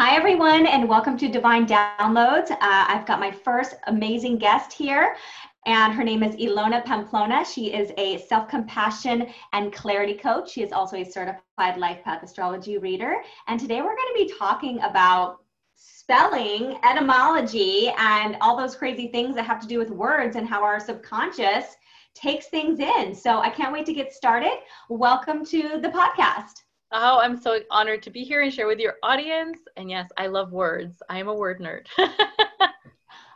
Hi, everyone, and welcome to Divine Downloads. Uh, I've got my first amazing guest here, and her name is Ilona Pamplona. She is a self compassion and clarity coach. She is also a certified life path astrology reader. And today we're going to be talking about spelling, etymology, and all those crazy things that have to do with words and how our subconscious takes things in. So I can't wait to get started. Welcome to the podcast. Oh, I'm so honored to be here and share with your audience. And yes, I love words. I am a word nerd.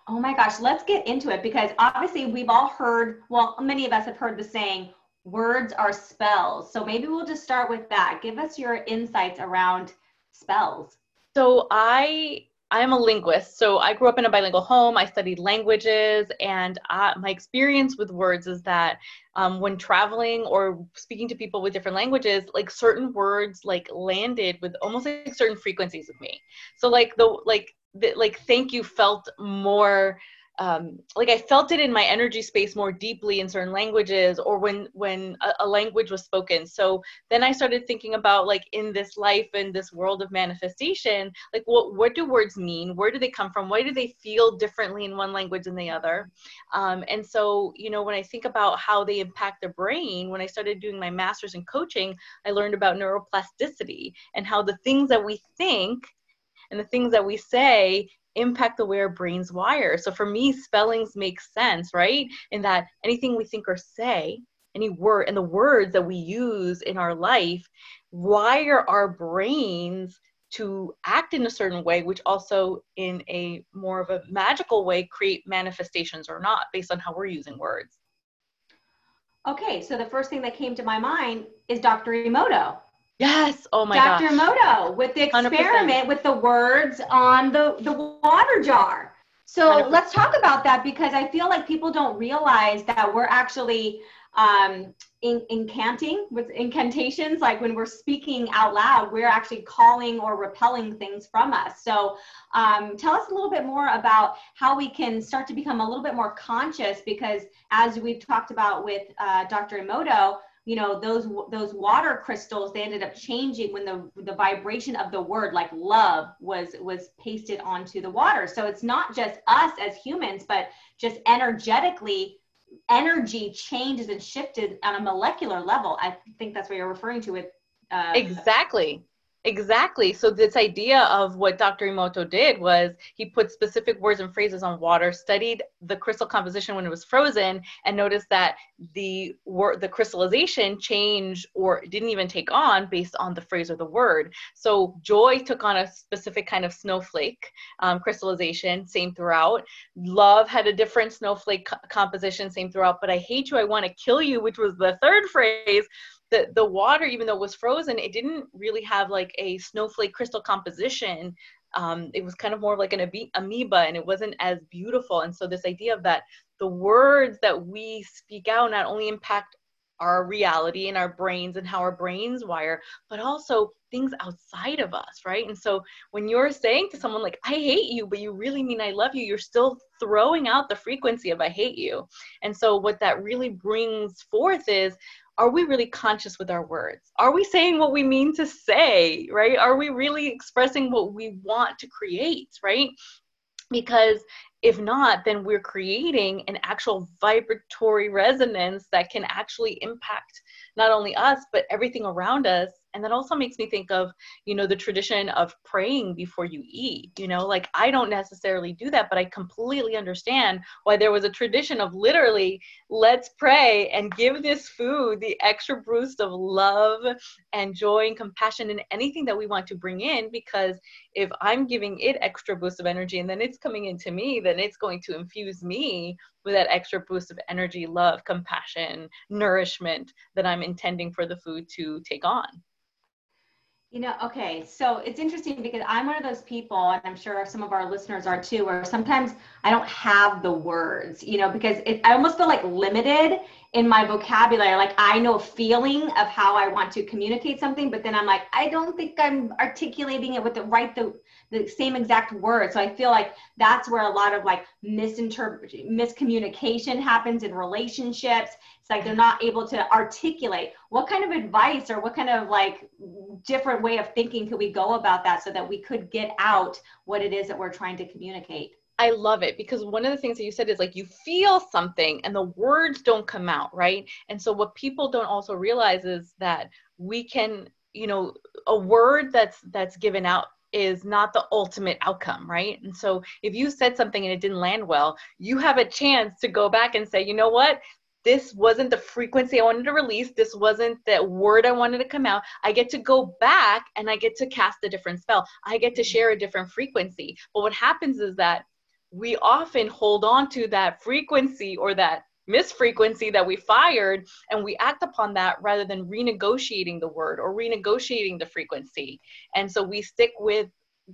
oh my gosh, let's get into it because obviously we've all heard, well, many of us have heard the saying, words are spells. So maybe we'll just start with that. Give us your insights around spells. So I I am a linguist, so I grew up in a bilingual home. I studied languages, and uh, my experience with words is that um, when traveling or speaking to people with different languages, like certain words like landed with almost like certain frequencies with me. So like the like the, like thank you felt more um, like I felt it in my energy space more deeply in certain languages or when when a, a, language was spoken. So then I started thinking about like in this life and this world of manifestation, like what what do words mean? Where do they come from? Why do they feel differently in one language than the other? Um, and so you know when I think about how they impact the brain, when I started doing my master's in coaching, I learned about neuroplasticity and how the things that we think and the things that we say impact the way our brains wire. So for me, spellings make sense, right? In that anything we think or say, any word, and the words that we use in our life wire our brains to act in a certain way, which also in a more of a magical way create manifestations or not based on how we're using words. Okay, so the first thing that came to my mind is Dr. Emoto. Yes. Oh my god. Dr. Gosh. Emoto with the experiment 100%. with the words on the, the water jar. So let us talk about that because I feel like people don't realize that we're actually um, in, incanting with incantations. Like when we're speaking out loud, we're actually calling or repelling things from us. So um, tell us a little bit more about how we can start to become a little bit more conscious because as we've talked about with uh, Dr. Emoto, you know those those water crystals they ended up changing when the the vibration of the word like love was was pasted onto the water. So it's not just us as humans but just energetically energy changes and shifted on a molecular level. I think that's what you're referring to with uh, exactly Exactly. So this idea of what Dr. Emoto did was he put specific words and phrases on water, studied the crystal composition when it was frozen, and noticed that the word, the crystallization changed or didn't even take on based on the phrase or the word. So joy took on a specific kind of snowflake um, crystallization, same throughout. Love had a different snowflake co- composition, same throughout. But I hate you, I want to kill you, which was the third phrase the the water even though it was frozen it didn't really have like a snowflake crystal composition. Um, it was kind of more like an amoeba and it wasn't as beautiful. And so this idea of that the words that we speak out not only impact our reality and our brains and how our brains wire but also things outside of us right? And so when you're saying to someone like i hate you but you really mean i love you you're still throwing out the frequency of i hate you. And so what that really brings forth is are we really conscious with our words? Are we saying what we mean to say, right? Are we really expressing what we want to create, right? Because if not, then we're creating an actual vibratory resonance that can actually impact not only us, but everything around us and that also makes me think of you know the tradition of praying before you eat you know? Like i don't necessarily do that but i completely understand why there was a tradition of literally let's pray and give this food the extra boost of love and joy and compassion and anything that we want to bring in because if i'm giving it extra boost of energy and then it's coming into me then it's going to infuse me with that extra boost of energy love compassion nourishment that i'm intending for the food to take on you know, okay, so it's interesting because I'm one of those people, and I'm sure some of our listeners are too, where sometimes I don't have the words, you know, because it, I almost feel like limited in my vocabulary. Like I know feeling of how I want to communicate something, but then I'm like, I don't think I'm articulating it with the right the the same exact word. So I feel like that's where a lot of like misinterpret miscommunication happens in relationships. It's like they're not able to articulate what kind of advice or what kind of like different way of thinking could we go about that so that we could get out what it is that we're trying to communicate? I love it because one of the things that you said is like you feel something and the words don't come out, right? And so what people don't also realize is that we can, you know, a word that's that's given out is not the ultimate outcome, right? And so if you said something and it didn't land well, you have a chance to go back and say, you know what? This wasn't the frequency I wanted to release. This wasn't the word I wanted to come out. I get to go back and I get to cast a different spell. I get to share a different frequency. But what happens is that we often hold on to that frequency or that misfrequency that we fired and we act upon that rather than renegotiating the word or renegotiating the frequency. And so we stick with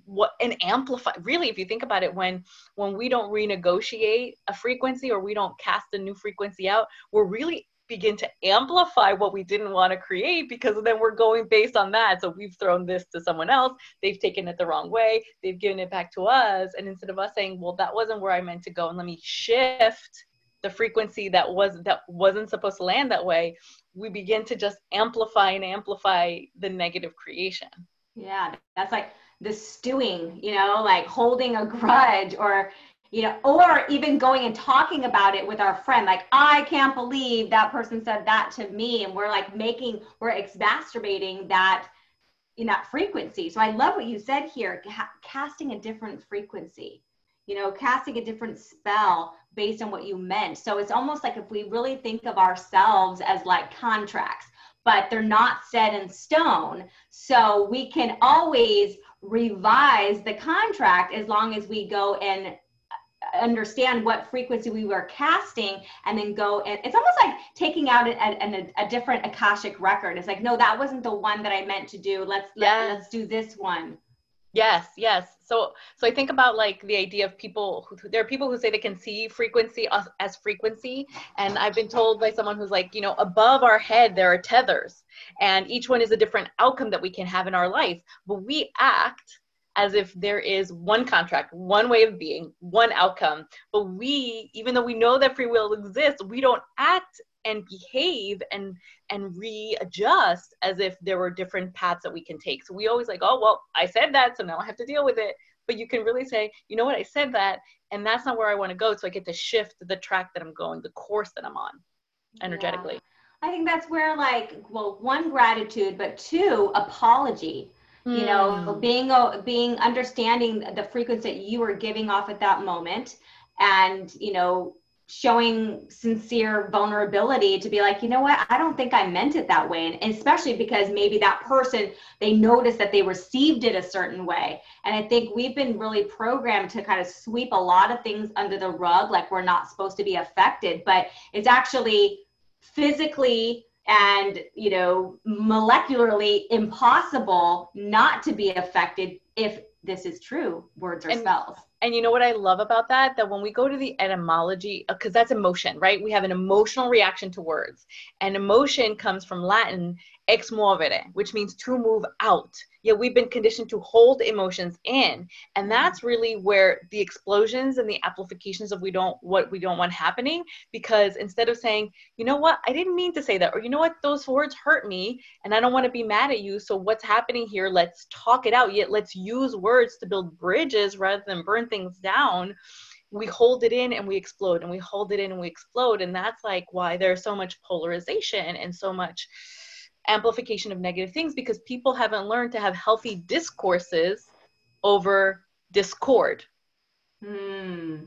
what and amplify really if you think about it when when we don't renegotiate a frequency or we don't cast a new frequency out we're really begin to amplify what we didn't want to create because then we're going based on that. So we've thrown this to someone else, they've taken it the wrong way, they've given it back to us. And instead of us saying, well, that wasn't where I meant to go, and let me shift the frequency that was that wasn't supposed to land that way, we begin to just amplify and amplify the negative creation. Yeah, that's like the stewing, you know, like holding a grudge or you know, or even going and talking about it with our friend, like, I can't believe that person said that to me. And we're like making, we're exacerbating that in that frequency. So I love what you said here, ca- casting a different frequency, you know, casting a different spell based on what you meant. So it's almost like if we really think of ourselves as like contracts, but they're not set in stone. So we can always revise the contract as long as we go and understand what frequency we were casting and then go and it's almost like taking out a, a, a, different akashic record. It's like no that wasn't the one that i meant to do. Let's yes. let, let's do this one. Yes yes. So so i think about like the idea of people who, there are people who say they can see frequency as, as frequency. And i've been told by someone who's like you know above our head there are tethers. And each one is a different outcome that we can have in our life. But we act as if there is one contract, one way of being, one outcome. But we, even though we know that free will exists, we don't act and behave and and readjust as if there were different paths that we can take. So we always like, oh well, I said that, so now I have to deal with it. But you can really say, you know what, I said that, and that's not where I want to go. So I get to shift the track that I'm going, the course that I'm on, energetically. Yeah. I think that's where like, well, one gratitude, but two apology you know hmm. being being understanding the frequency that you were giving off at that moment and you know showing sincere vulnerability to be like you know what? I don't think i meant it that way. And especially because maybe that person they noticed that they received it a certain way. And i think we've been really programmed to kind of sweep a lot of things under the rug like we're not supposed to be affected but it's actually physically and you know molecularly impossible not to be affected if this is true words or and, spells. and you know what i love about that? That when we go to the etymology because uh, that's emotion right? We have an emotional reaction to words. And emotion comes from latin ex movere which means to move out. Yet we've been conditioned to hold emotions in. And that's really where the explosions and the amplifications of we don't what we don't want happening because instead of saying you know what? I didn't mean to say that or you know what? Those words hurt me and i don't want to be mad at you so what's happening here? Let's talk it out. Yet let's use words to build bridges rather than burn things down. We hold it in and we explode and we hold it in and we explode and that's like why there's so much polarization and so much amplification of negative things because people haven't learned to have healthy discourses over discord. Hmm.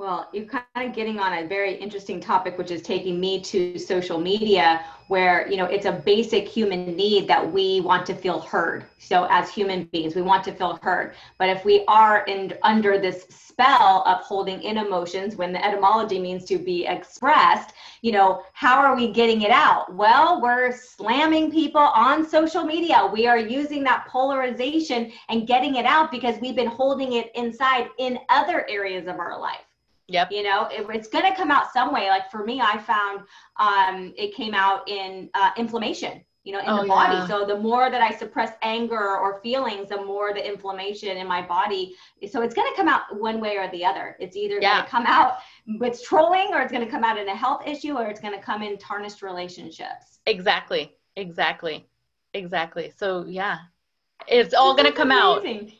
Well, you're kind of getting on a very interesting topic, which is taking me to social media, where you know it's a basic human need that we want to feel heard. So, as human beings, we want to feel heard. But if we are in under this spell of holding in emotions, when the etymology means to be expressed, you know, how are we getting it out? Well, we're slamming people on social media. We are using that polarization and getting it out because we've been holding it inside in other areas of our life. Yep. You know, it, it's going to come out some way. Like for me, I found um, it came out in uh, inflammation, you know, in oh, the body. Yeah. So the more that I suppress anger or feelings, the more the inflammation in my body. So it's going to come out one way or the other. It's either yeah. going to come out with trolling or it's going to come out in a health issue or it's going to come in tarnished relationships. Exactly. Exactly. Exactly. So yeah, it's all going to come amazing. out.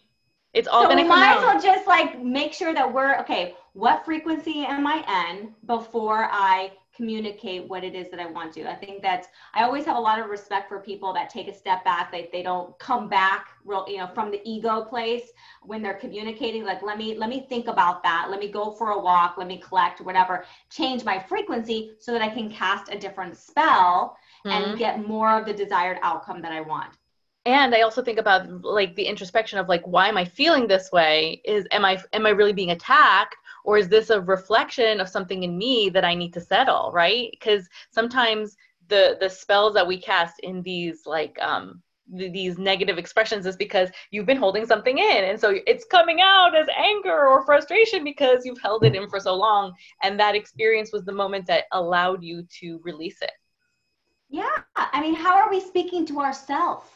It's all so to come out. We might as well just like make sure that we're okay. What frequency am I in before I communicate what it is that I want to. I think that's I always have a lot of respect for people that take a step back, they, they don't come back real, you know, from the ego place when they're communicating, like let me let me think about that. Let me go for a walk, let me collect, whatever, change my frequency so that I can cast a different spell mm-hmm. and get more of the desired outcome that I want and i also think about like the introspection of like why am i feeling this way? Is am i am i really being attacked? Or is this a reflection of something in me that i need to settle right? Because sometimes the the spells that we cast in these like um these negative expressions is because you've been holding something in. And so it's coming out as anger or frustration because you've held it in for so long. And that experience was the moment that allowed you to release it. Yeah. I mean how are we speaking to ourselves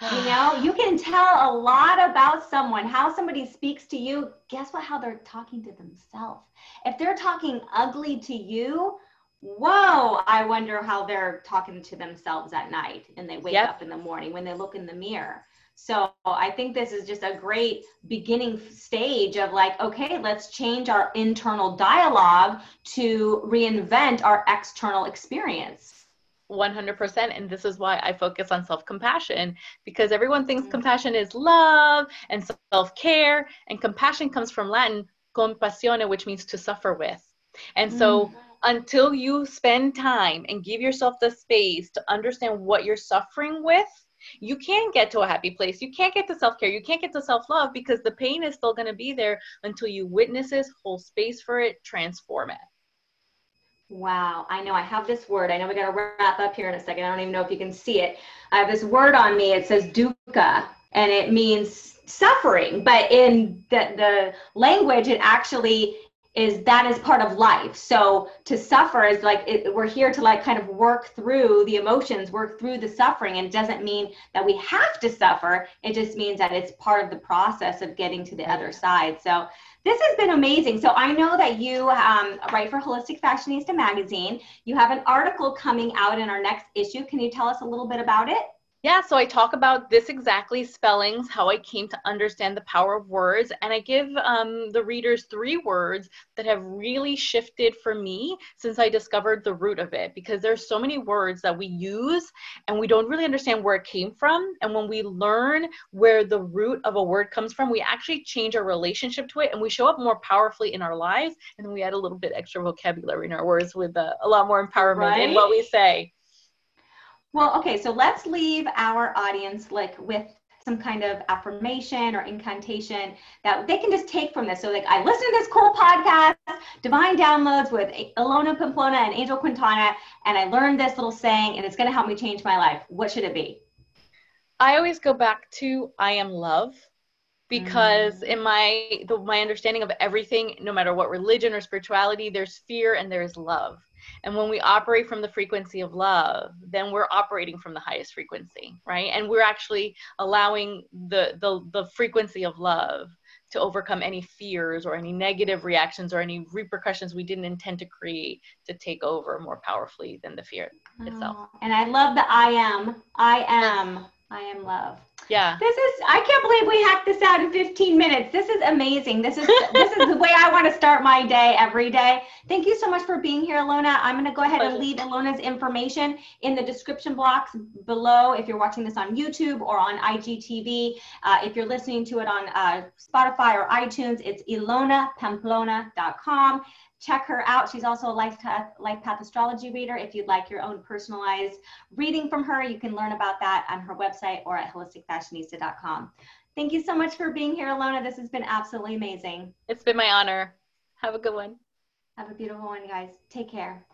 you know, you can tell a lot about someone, how somebody speaks to you. Guess what? How they're talking to themselves. If they're talking ugly to you, whoa, I wonder how they're talking to themselves at night and they wake yep. up in the morning when they look in the mirror. So I think this is just a great beginning stage of like, okay, let's change our internal dialogue to reinvent our external experience. 100% and this is why i focus on self-compassion because everyone thinks mm. compassion is love and self-care and compassion comes from latin compassione which means to suffer with and so mm. until you spend time and give yourself the space to understand what you're suffering with you can't get to a happy place you can't get to self-care you can't get to self-love because the pain is still going to be there until you witness it hold space for it transform it Wow, I know I have this word. I know we got to wrap up here in a second. I don't even know if you can see it. I have this word on me. It says dukkha, and it means suffering. But in the, the language, it actually is that is part of life. So to suffer is like it, we're here to like kind of work through the emotions, work through the suffering. And it doesn't mean that we have to suffer. It just means that it's part of the process of getting to the other side. So this has been amazing. So I know that you um, write for Holistic Fashionista magazine. You have an article coming out in our next issue. Can you tell us a little bit about it? Yeah, so I talk about this exactly spellings, how I came to understand the power of words, and I give um, the readers three words that have really shifted for me since I discovered the root of it. Because there's so many words that we use and we don't really understand where it came from. And when we learn where the root of a word comes from, we actually change our relationship to it and we show up more powerfully in our lives. And then we add a little bit extra vocabulary in our words with uh, a lot more empowerment right? in what we say. Well, okay, so let's leave our audience like with some kind of affirmation or incantation that they can just take from this. So like I listen to this cool podcast, Divine Downloads with Ilona Pamplona and Angel Quintana, and I learned this little saying and it's gonna help me change my life. What should it be? I always go back to I am love because mm. in my the, my understanding of everything, no matter what religion or spirituality, there's fear and there's love. And when we operate from the frequency of love, then we're operating from the highest frequency, right? And we're actually allowing the the, the frequency of love to overcome any fears or any negative reactions or any repercussions we didn't intend to create to take over more powerfully than the fear itself. Oh, and I love the I am. I am. I am love. Yeah. This is I can't believe we hacked this out in 15 minutes. This is amazing. This is this is the way I want to start my day every day. Thank you so much for being here, Ilona. I'm going to go ahead and leave Ilona's information in the description box below if you're watching this on YouTube or on IGTV. Uh, if you're listening to it on uh, Spotify or iTunes, it's ilonapamplona.com check her out. She's also a life path, life path astrology reader. If you'd like your own personalized reading from her, you can learn about that on her website or at holisticfashionista.com. Thank you so much for being here, Ilona. This has been absolutely amazing. It's been my honor. Have a good one. Have a beautiful one, guys. Take care.